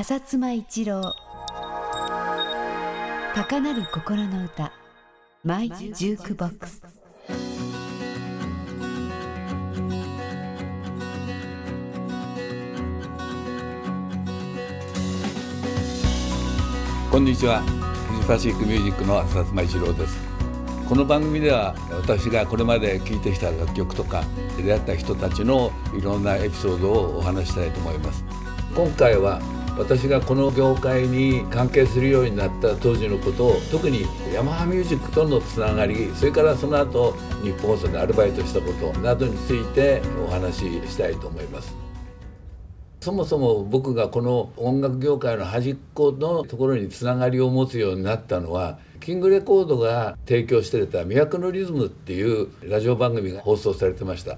浅妻一郎。高鳴る心の歌。マイジュークボックス。こんにちは。フジファシックミュージックの浅妻一郎です。この番組では私がこれまで聴いてきた楽曲とか出会った人たちのいろんなエピソードをお話したいと思います。今回は私がこの業界に関係するようになった当時のことを特にヤマハミュージックとのつながりそれからその後日本放送でアルバイトしたことなどについてお話ししたいと思います。そもそも僕がこの音楽業界の端っこのところにつながりを持つようになったのはキングレコードが提供してた「魅惑のリズム」っていうラジオ番組が放送されてました。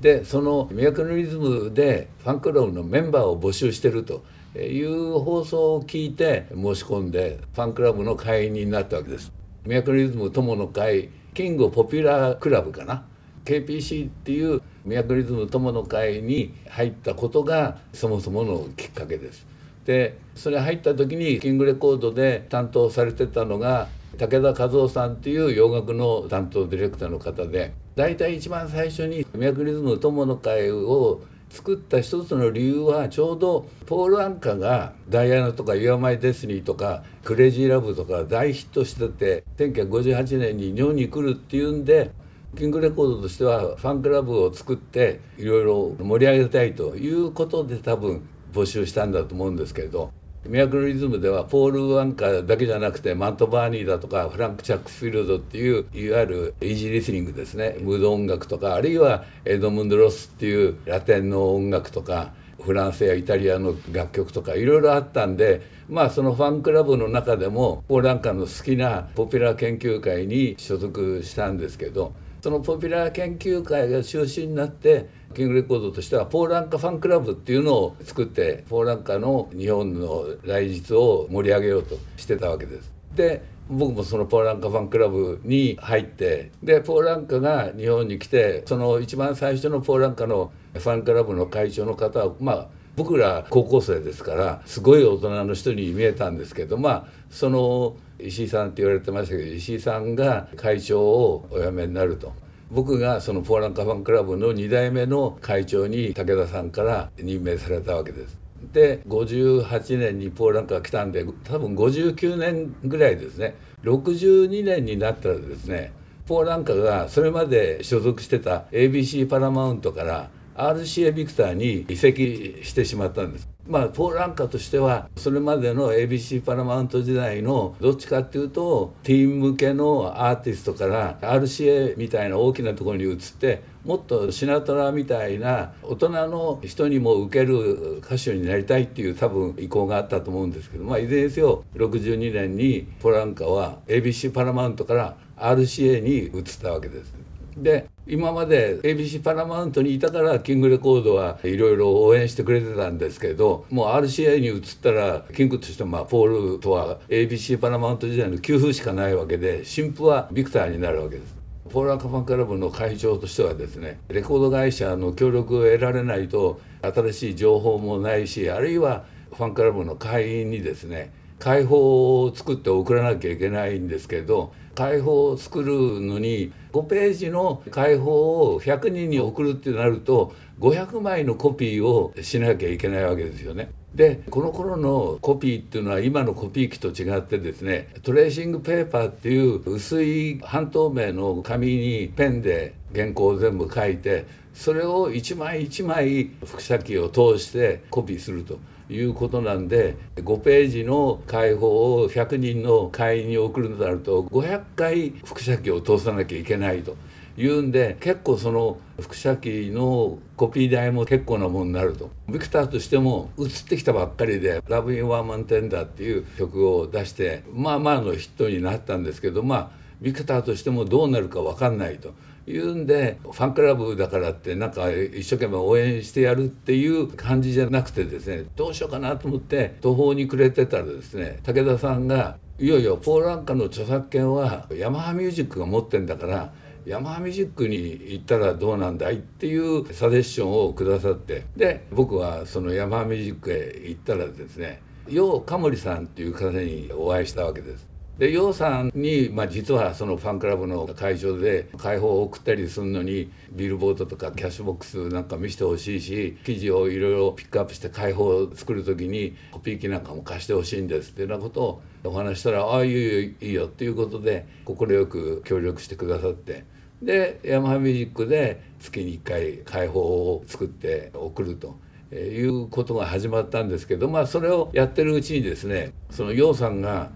でその「魅惑のリズム」でファンクラブのメンバーを募集してると。いう放送を聞いて申し込んでファンクラブの会員になったわけです魅惑のリズム友の会キングポピュラークラブかな KPC っていうミヤクリズム友の会に入ったことがそもそものきっかけです。でそれ入った時にキングレコードで担当されてたのが武田和夫さんっていう洋楽の担当ディレクターの方で大体一番最初にミヤクリズム友の会を作った一つの理由はちょうどポール・アンカが「ダイアナ」とか「ユア・マイ・デスティニー」とか「クレイジー・ラブ」とか大ヒットしてて1958年に日本に来るっていうんでキングレコードとしてはファンクラブを作っていろいろ盛り上げたいということで多分募集したんだと思うんですけれど。ミラクルリズムではポール・アンカだけじゃなくてマントバーニだとかフランク・チャックスフィールドっていういわゆるイージーリスニングですね。ムード音楽とかあるいはエドムンド・ロスっていうラテンの音楽とかフランスやイタリアの楽曲とかいろいろあったんでまあそのファンクラブの中でもポール・アンカーの好きなポピュラー研究会に所属したんですけどそのポピュラー研究会が中心になってキングレコードとしてはポーランカファンクラブっていうのを作ってポーランカの日本の来日を盛り上げようとしてたわけです。で僕もそのポーランカファンクラブに入ってでポーランカが日本に来てその一番最初のポーランカのファンクラブの会長の方はまあ僕ら高校生ですからすごい大人の人に見えたんですけどまあその石井さんって言われてましたけど石井さんが会長をお辞めになると。僕がそのポーランカファンクラブの2代目の会長に武田さんから任命されたわけです。で58年にポーランカが来たんで多分59年ぐらいですね62年になったらですねポーランカがそれまで所属してた ABC パラマウントから RCA ビクターに移籍してしまったんです。まあ、ポーランカとしてはそれまでの ABC パラマウント時代のどっちかっていうとティーン向けのアーティストから RCA みたいな大きなところに移ってもっとシナトラみたいな大人の人にも受ける歌手になりたいっていう多分意向があったと思うんですけど、まあ、いずれにせよ62年にポーランカは ABC パラマウントから RCA に移ったわけです。で今まで ABC パラマウントにいたからキングレコードはいろいろ応援してくれてたんですけどもう RCA に移ったらキングとしてまあポールとは ABC パラマウント時代の給付しかないわけで新婦はビクターになるわけです。ポーランカファンクラブの会長としてはですねレコード会社の協力を得られないと新しい情報もないしあるいはファンクラブの会員にですね解放を作って送らなきゃいけないんですけど解放を作るのに5ページの解放を100人に送るってなると500枚のコピーをしなきゃいけないわけですよね。でこの頃のコピーっていうのは今のコピー機と違ってですねトレーシングペーパーっていう薄い半透明の紙にペンで原稿を全部書いてそれを一枚一枚複写機を通してコピーするということなんで5ページの解放を100人の会員に送るとなると500回複写機を通さなきゃいけないと。いうんで結構その複写機のコピー代も結構なものになるとビクターとしても移ってきたばっかりで「ラブ・イン・ワーマン・テンダー」っていう曲を出してまあまあのヒットになったんですけどまあビクターとしてもどうなるか分かんないと。いうんでファンクラブだからってなんか一生懸命応援してやるっていう感じじゃなくてですねどうしようかなと思って途方に暮れてたらですね武田さんが「いよいよポール・アンカの著作権はヤマハミュージックが持ってんだからヤマハミュージックに行ったらどうなんだいっていうサジェッションをくださってで僕はそのヤマハミュージックへ行ったらですね楊カモリさんっていう方にお会いしたわけです。で楊さんに、まあ、実はそのファンクラブの会場で解放を送ったりするのにビルボードとかキャッシュボックスなんか見せてほしいし記事をいろいろピックアップして解放を作る時にコピー機なんかも貸してほしいんですっていうようなことをお話したら「ああいいよいいよ」っていうことで快く協力してくださってでヤマハミュージックで月に1回解放を作って送ると。いうことが始まったんですけどまあそれをやってるうちにですねその楊さんが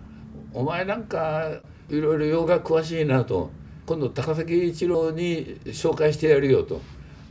お前なんかいろいろ洋楽詳しいなと今度高崎一郎に紹介してやるよと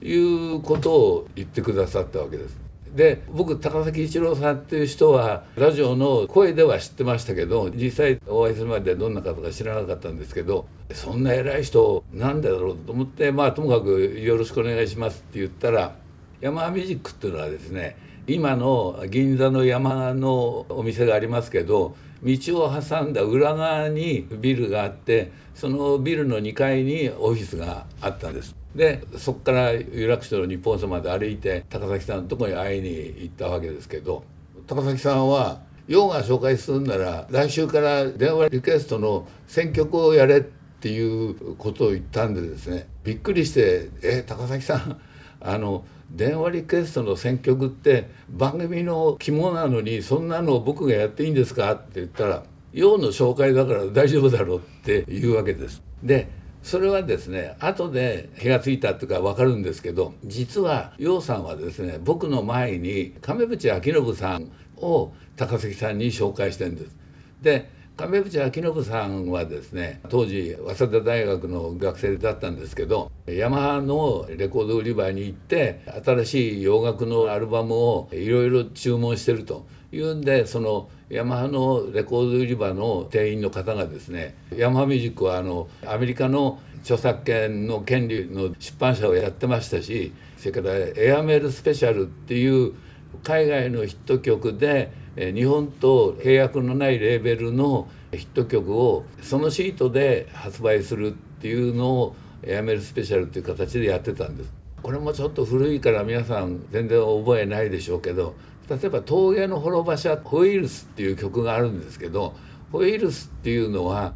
いうことを言ってくださったわけです。で僕高崎一郎さんっていう人はラジオの声では知ってましたけど実際お会いするまでどんな方か知らなかったんですけどそんな偉い人なんだろうと思ってまあともかくよろしくお願いしますって言ったらヤマハミュージックっていうのはですね今の銀座の山のお店がありますけど道を挟んだ裏側にビルがあってそのビルの2階にオフィスがあったんです。でそこから有楽町の日本様まで歩いて高崎さんのとこに会いに行ったわけですけど高崎さんは用が紹介するなら来週から電話リクエストの選曲をやれっていうことを言ったんでですねびっくりして「え高崎さんあの電話リクエストの選曲って番組の肝なのにそんなの僕がやっていいんですか?」って言ったら「用の紹介だから大丈夫だろう」って言うわけです。でそれはですね後で気が付いたっていうか分かるんですけど実は楊さんはですね僕の前に亀渕明信さんを高崎さんに紹介してるんです。で亀渕明信さんはですね当時早稲田大学の学生だったんですけどヤマハのレコード売り場に行って新しい洋楽のアルバムをいろいろ注文してるというんでそのヤマハのレコード売り場の店員の方がですねヤマハミュージックはあのアメリカの著作権の権利の出版社をやってましたしそれからエアメールスペシャルっていう海外のヒット曲で日本と契約のないレーベルのヒット曲をそのシートで発売するっていうのをやめるスペシャルっていう形でやってたんです。これもちょっと古いから皆さん全然覚えないでしょうけど例えば「峠の幌馬車ホイールス」っていう曲があるんですけどホイールスっていうのは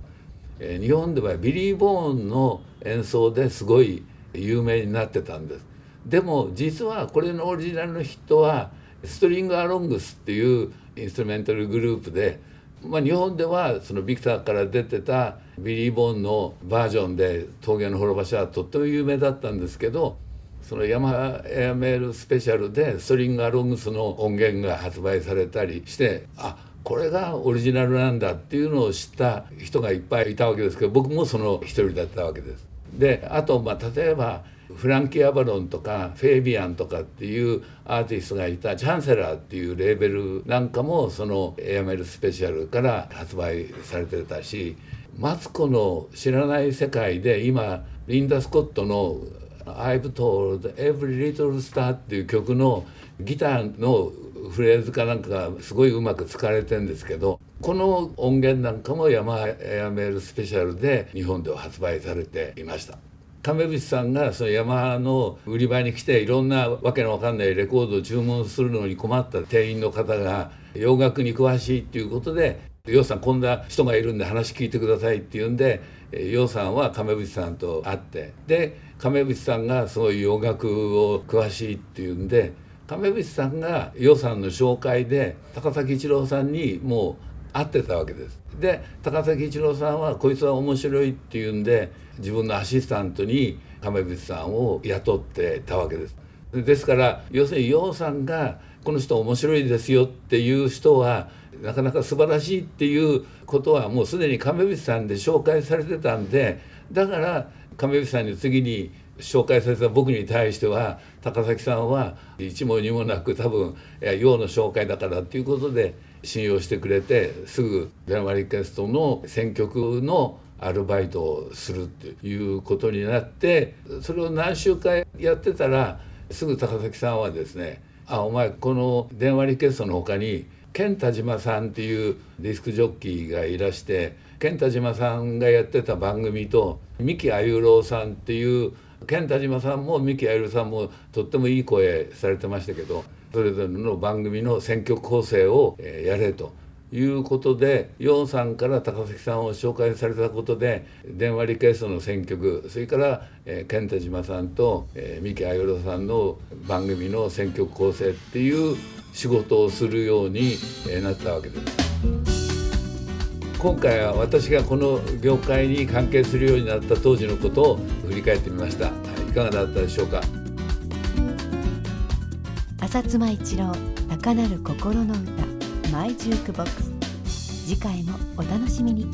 日本ではビリー・ボーンの演奏ですごい有名になってたんです。でも実はこれのオリジナルのヒットはストリング・アロングスっていうインストゥルメンタルグループで、まあ、日本ではそのビクターから出てたビリー・ボーンのバージョンで「峠の滅場所」はとっても有名だったんですけどそのヤマエアメールスペシャルでストリング・アロングスの音源が発売されたりしてあこれがオリジナルなんだっていうのを知った人がいっぱいいたわけですけど僕もその一人だったわけです。であとまあ例えばフランキー・アバロンとかフェービアンとかっていうアーティストがいたチャンセラーっていうレーベルなんかもそのエアメルスペシャルから発売されてたしマツコの知らない世界で今リンダ・スコットの「I've told every little star」っていう曲のギターのフレーズかなんかがすごいうまく使われてるんですけどこの音源なんかもヤマエアメールスペシャルで日本では発売されていました。亀渕さんがそのヤマハの売り場に来ていろんなわけのわかんないレコードを注文するのに困った店員の方が洋楽に詳しいっていうことで「洋さんこんな人がいるんで話聞いてください」って言うんで洋さんは亀渕さんと会ってで亀渕さんがそういう洋楽を詳しいっていうんで亀渕さんが洋さんの紹介で高崎一郎さんにもう会ってたわけです。で高崎一郎さんはこいつは面白いっていうんで自分のアシスタントに亀渕さんを雇ってたわけです。ですから要するに楊さんがこの人面白いですよっていう人はなかなか素晴らしいっていうことはもうすでに亀渕さんで紹介されてたんでだから亀渕さんに次に紹介された僕に対しては高崎さんは一も二もなく多分楊の紹介だからっていうことで信用してくれてすぐ電話リクエストの選曲のアルバイトをするっていうことになってそれを何週間やってたらすぐ高崎さんはですね「あお前この電話リクエストの他に健太島さんっていうディスクジョッキーがいらして健太島さんがやってた番組と三木あゆろうさんっていう健太島さんも三木あゆろうさんもとってもいい声されてましたけどそれぞれの番組の選曲構成をやれということでヨンさんから高崎さんを紹介されたことで電話リクエストの選曲それから、えー、健太島さんと、えー、三木あゆろさんの番組の選曲構成っていう仕事をするように、えー、なったわけです。今回は私がこの業界に関係するようになった当時のことを振り返ってみましたいかがだったでしょうか？浅妻一郎高鳴る心の歌マイジュークボックス。次回もお楽しみに。